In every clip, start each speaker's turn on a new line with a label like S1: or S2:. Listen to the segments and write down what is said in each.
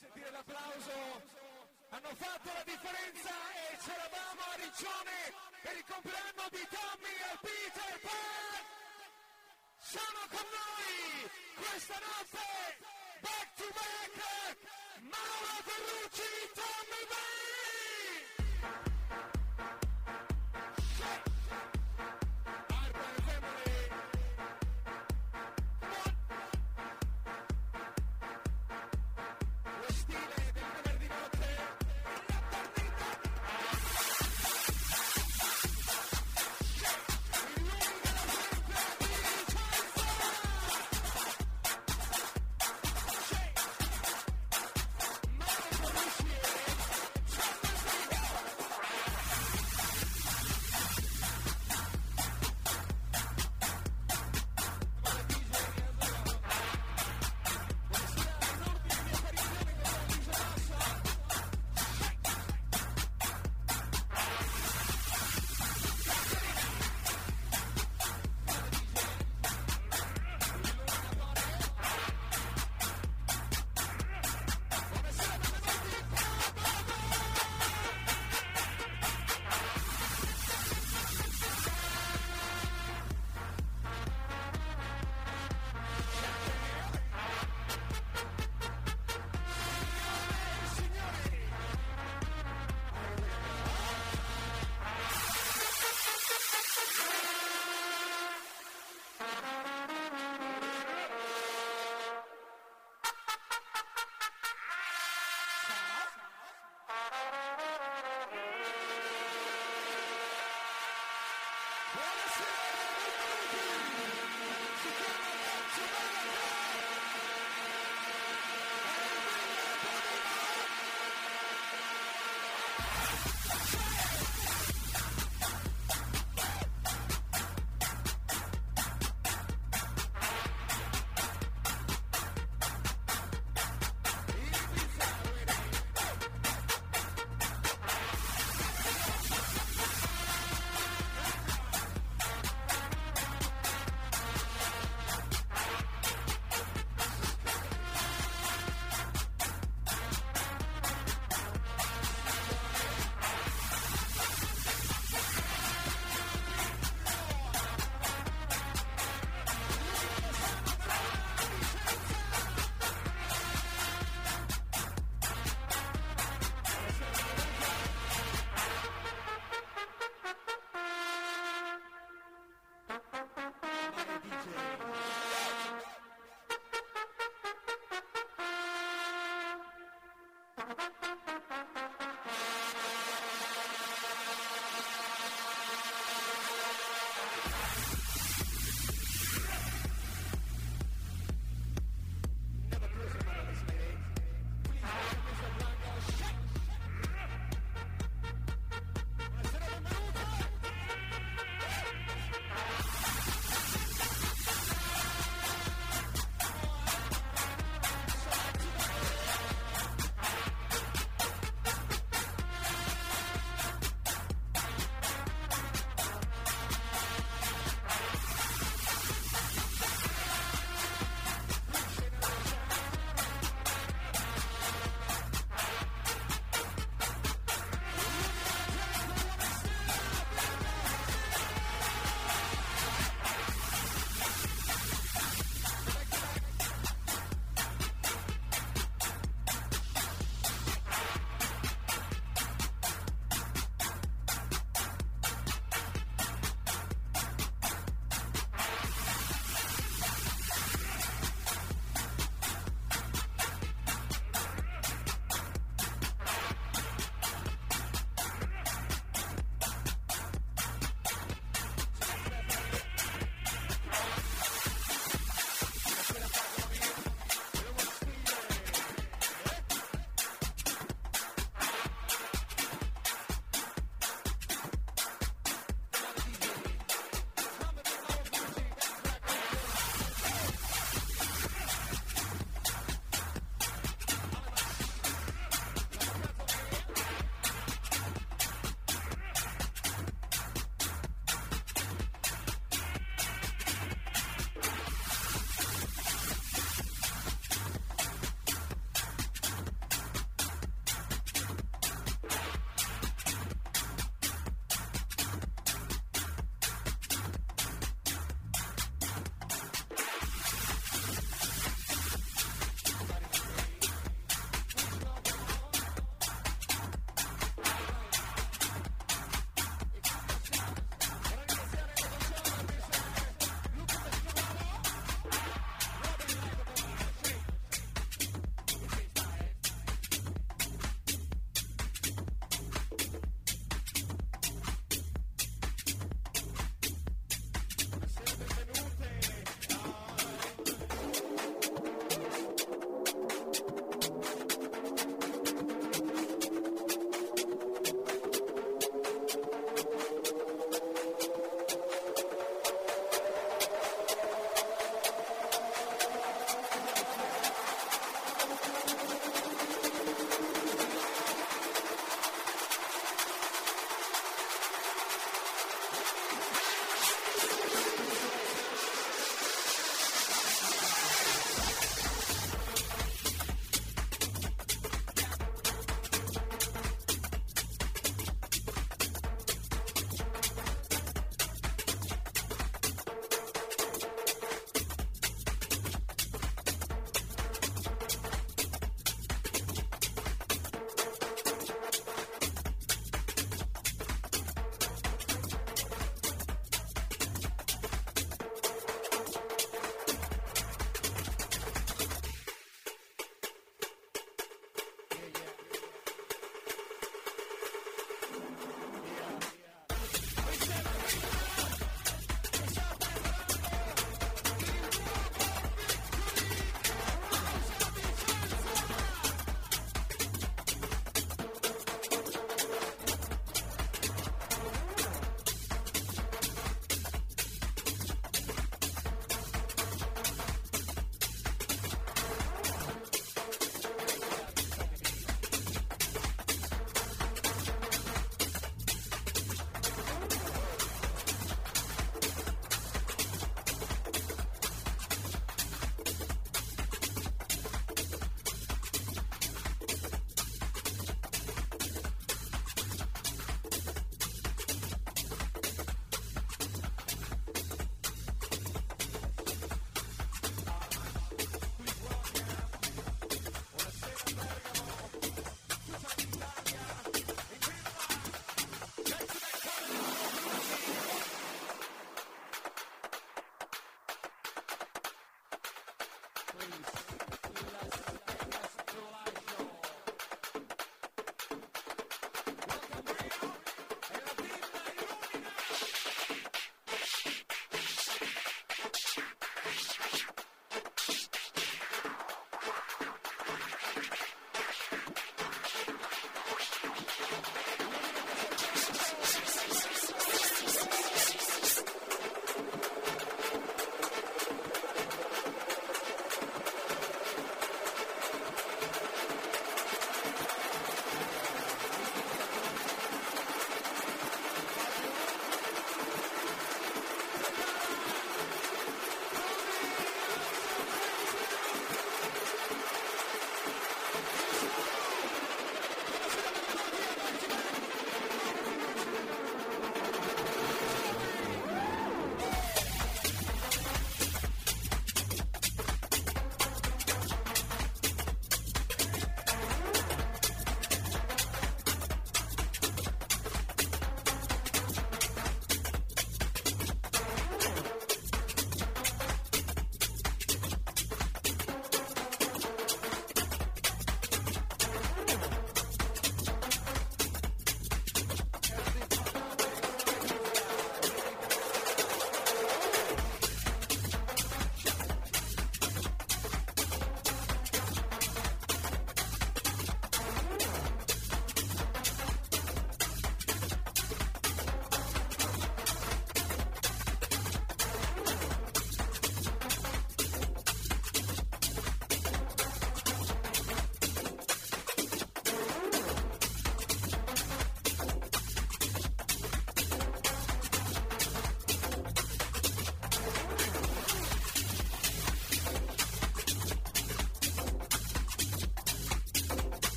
S1: sentire l'applauso. Hanno fatto la differenza e c'eravamo a Riccione per il compleanno di Tommy e Peter Pan. Sono con noi questa notte, back to back, Mauro Ferrucci, Tommy Bailey.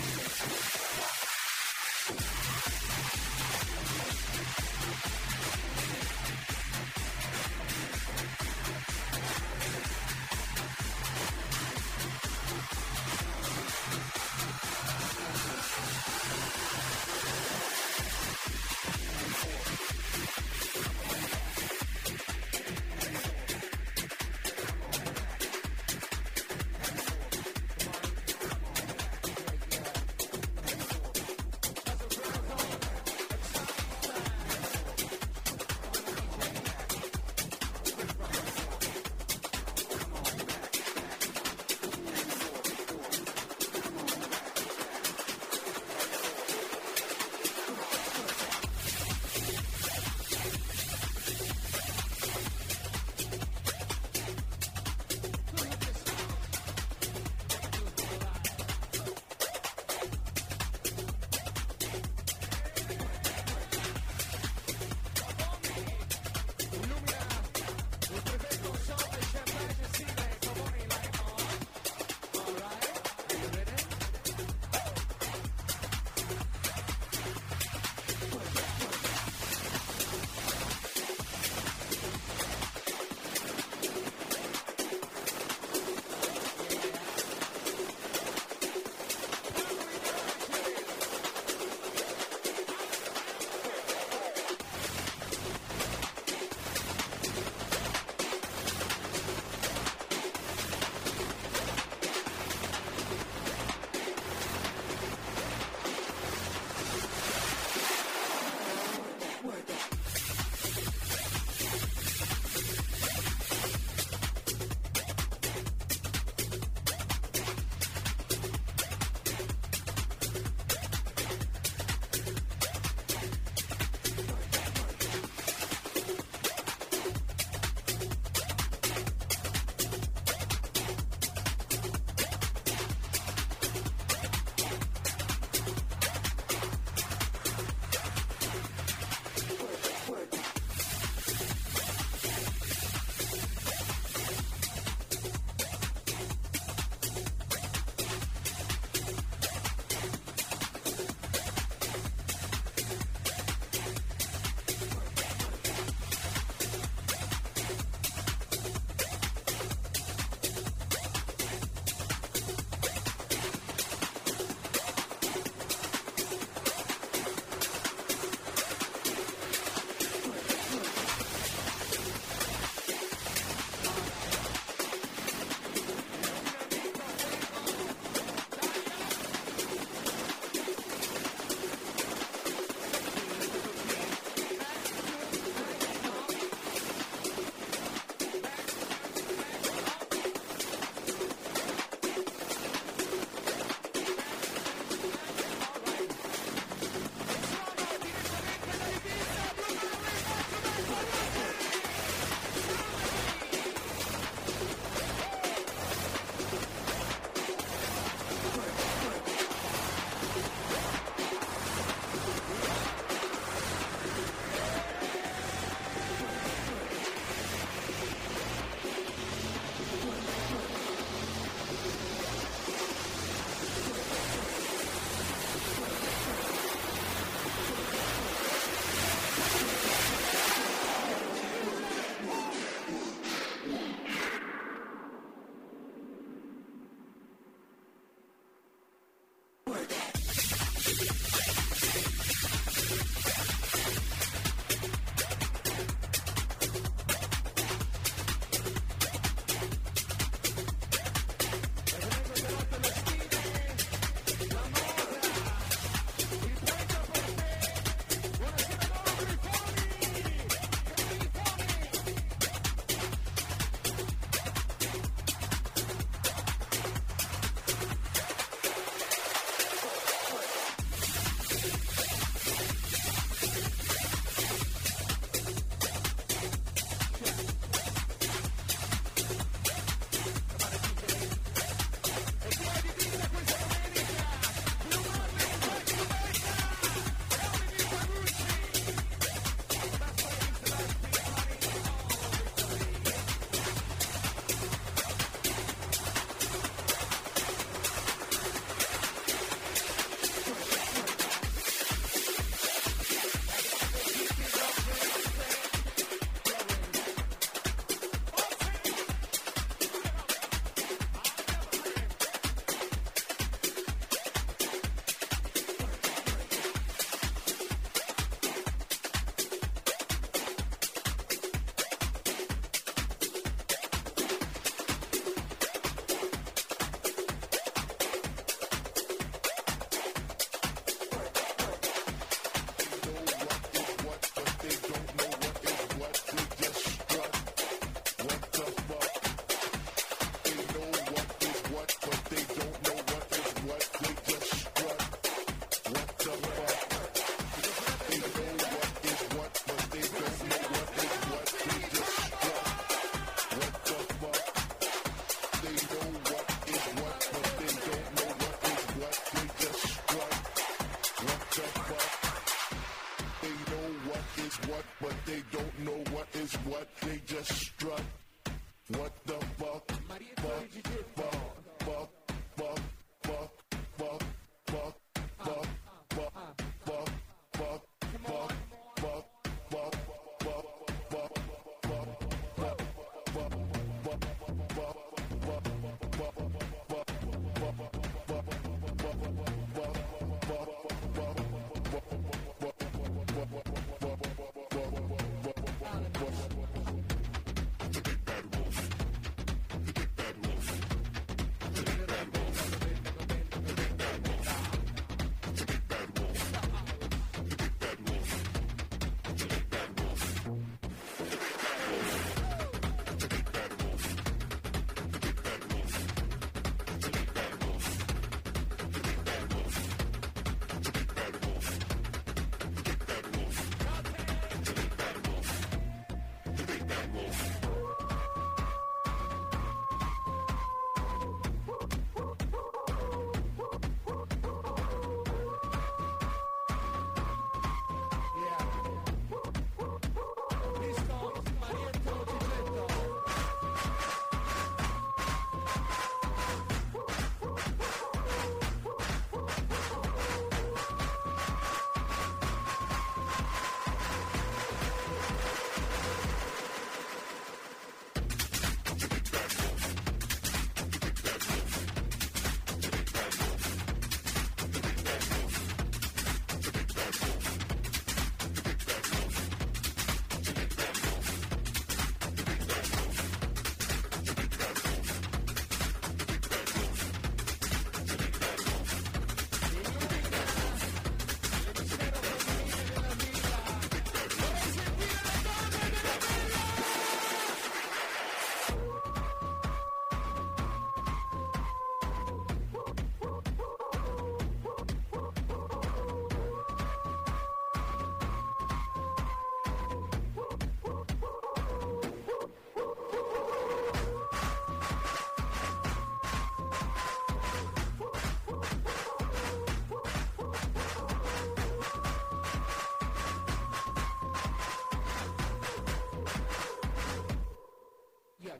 S1: すごい。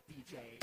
S2: DJ.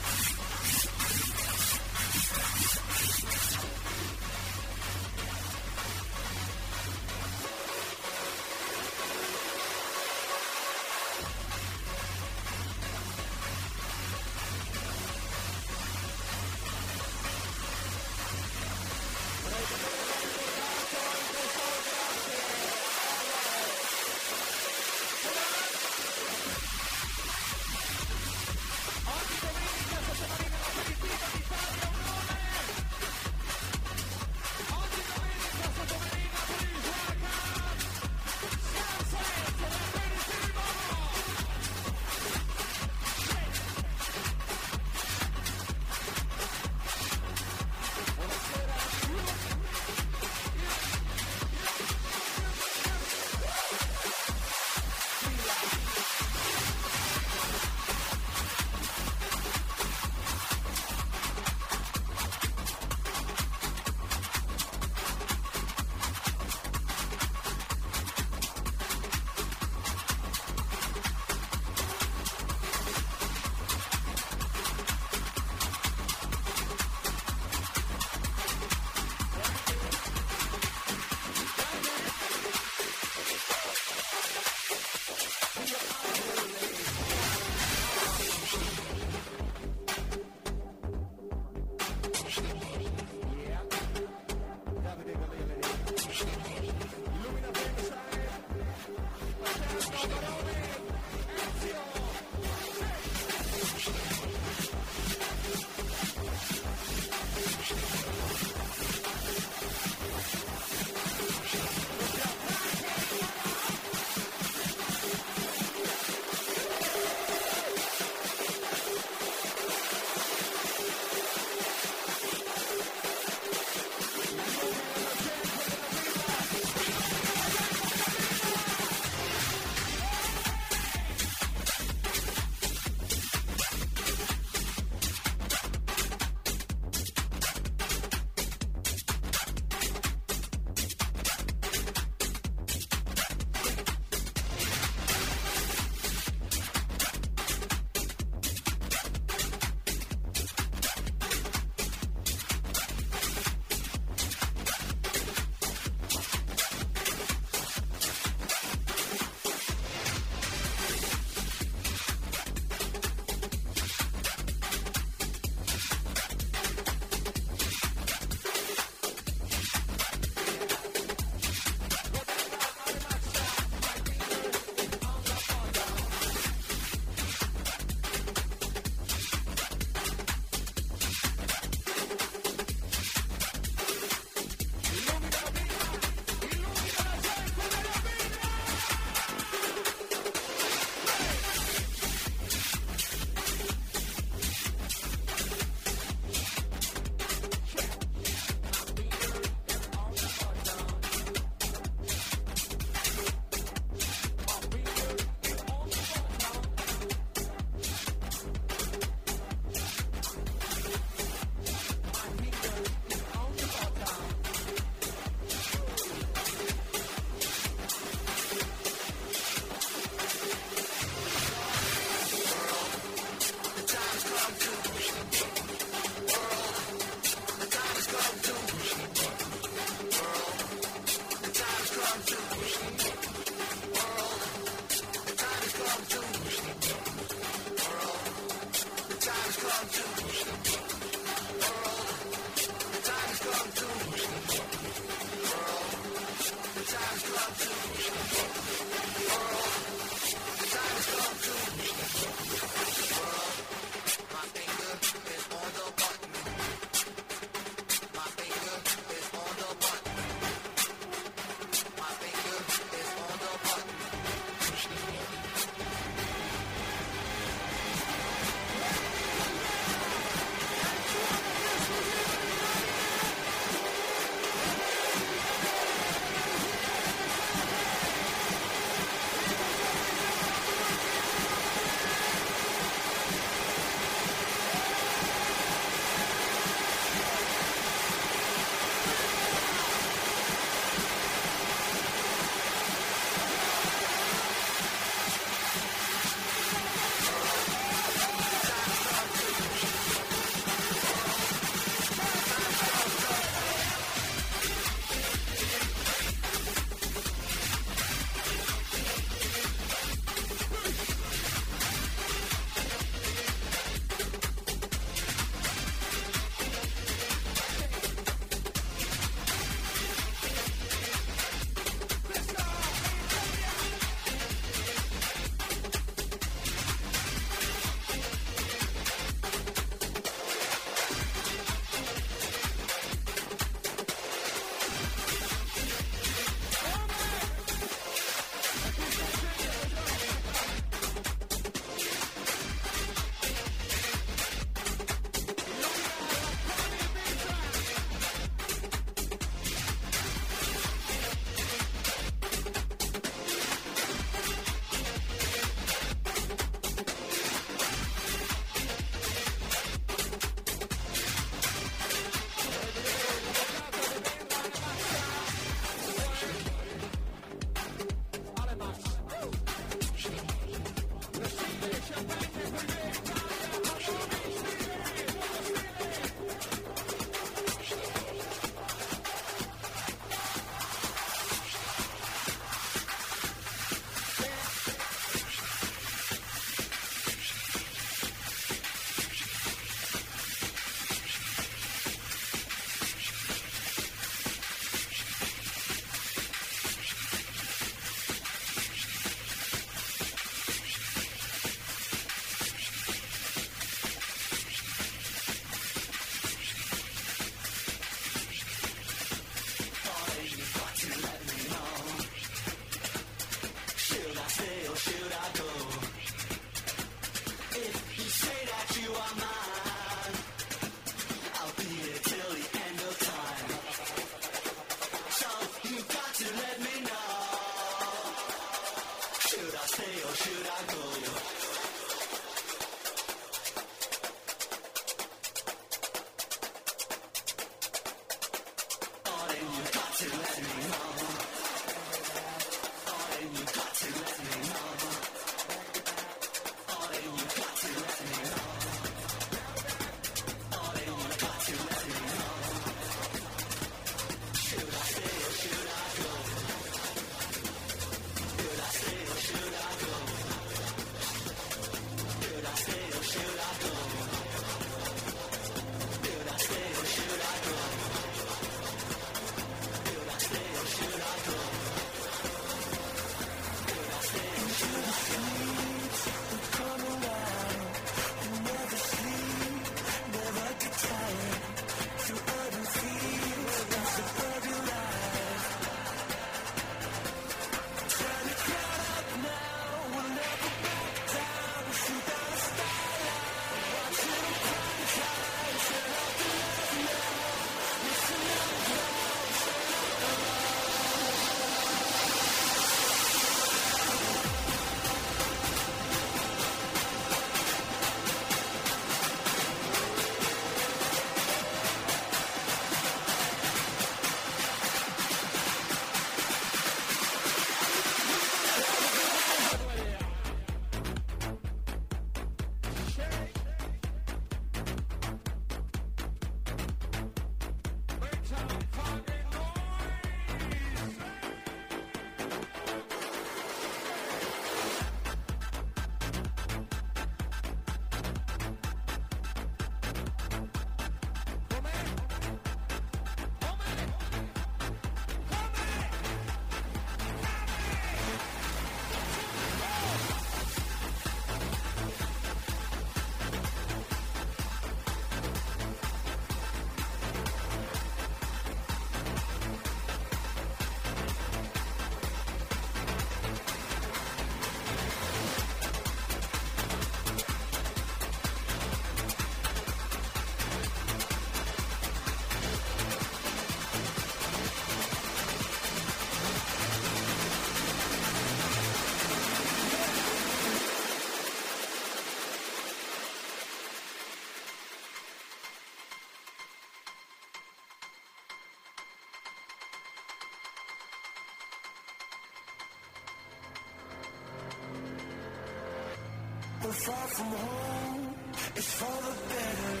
S2: from home, it's for the better.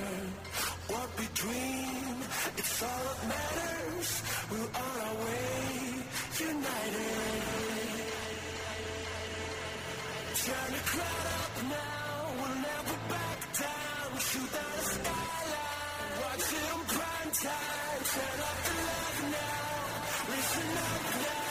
S2: What between, it's all that matters. We're on our way, united. Turn the crowd up now, we'll never back down. Shoot down the skyline, watch it on prime time. Turn up the love now, listen up now,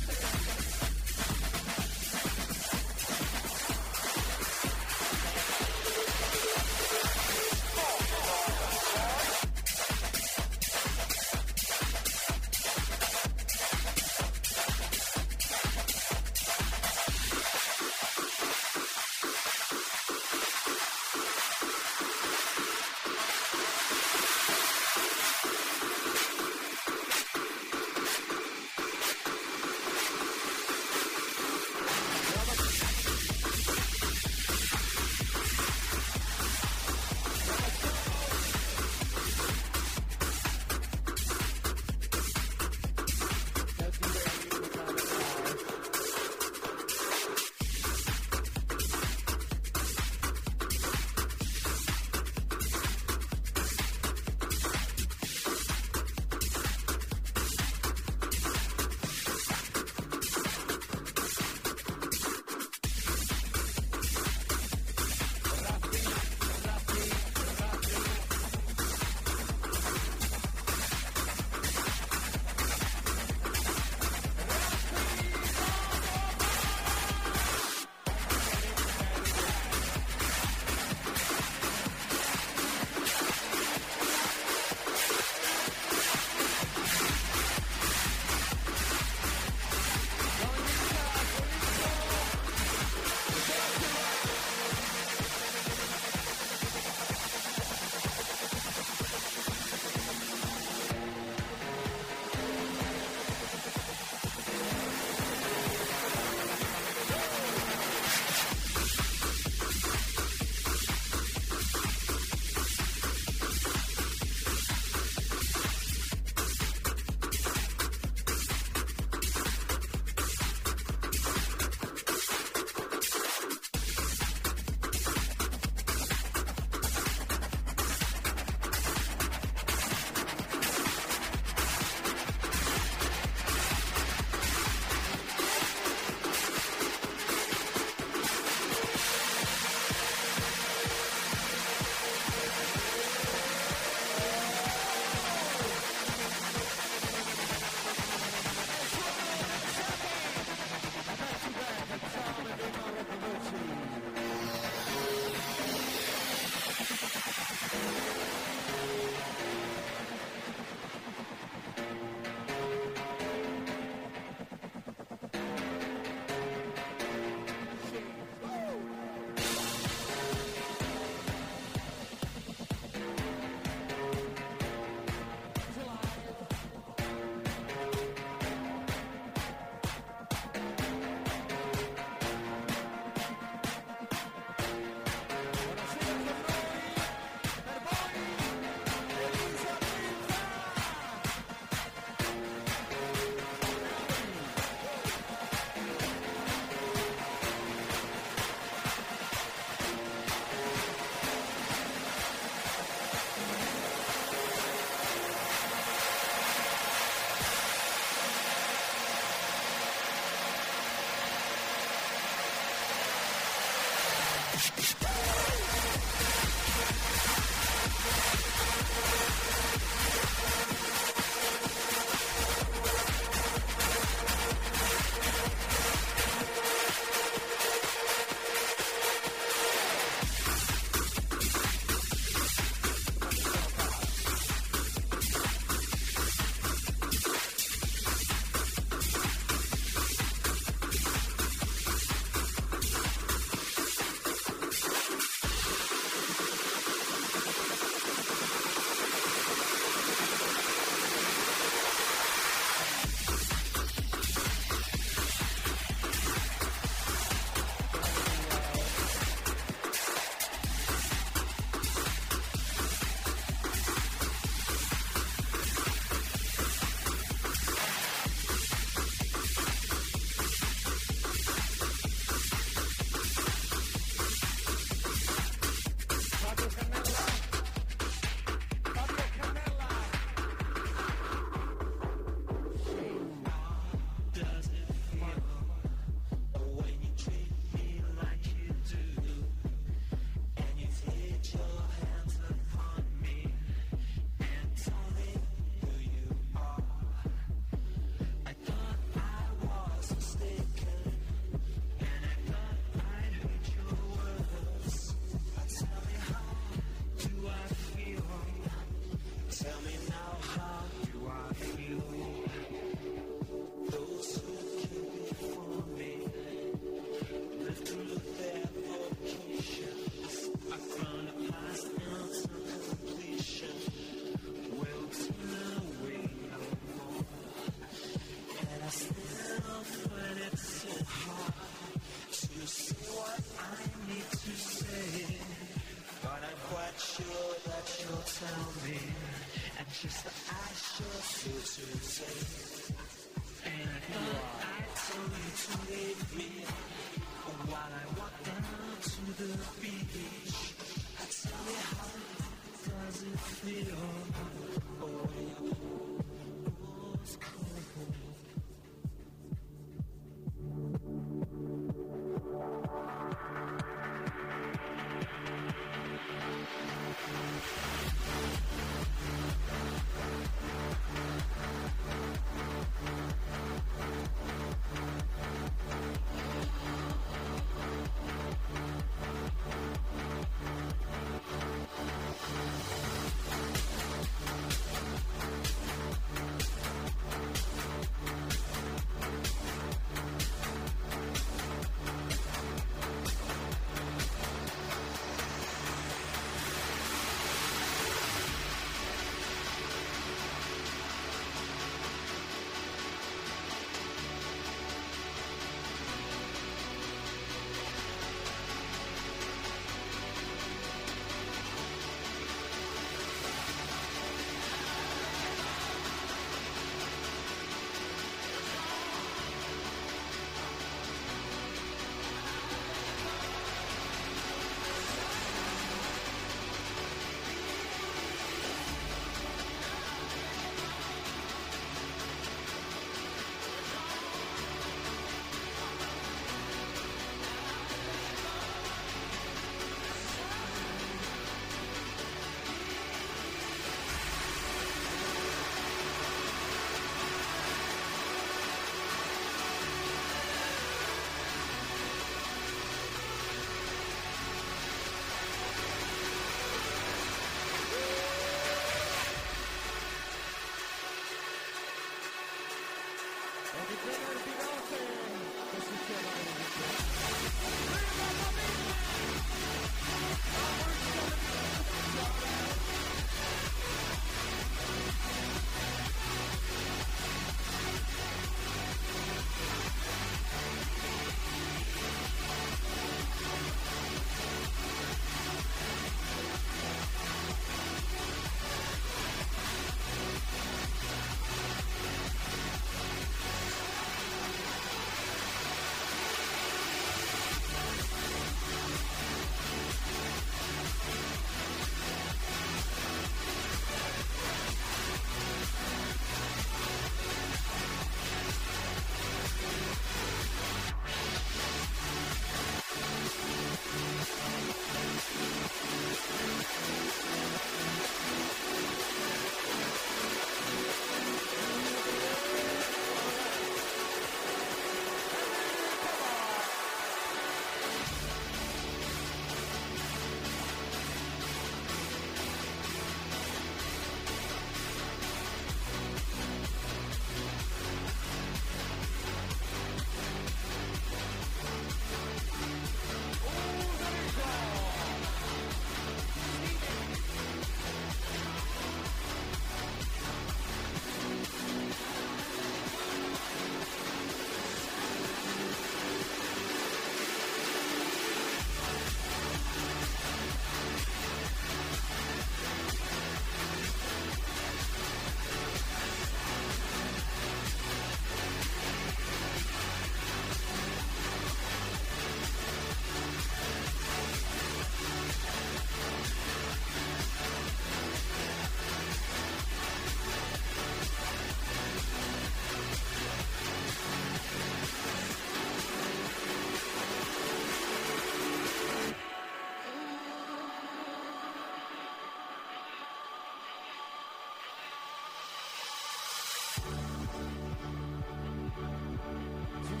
S2: And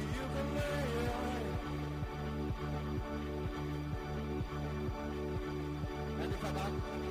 S2: if I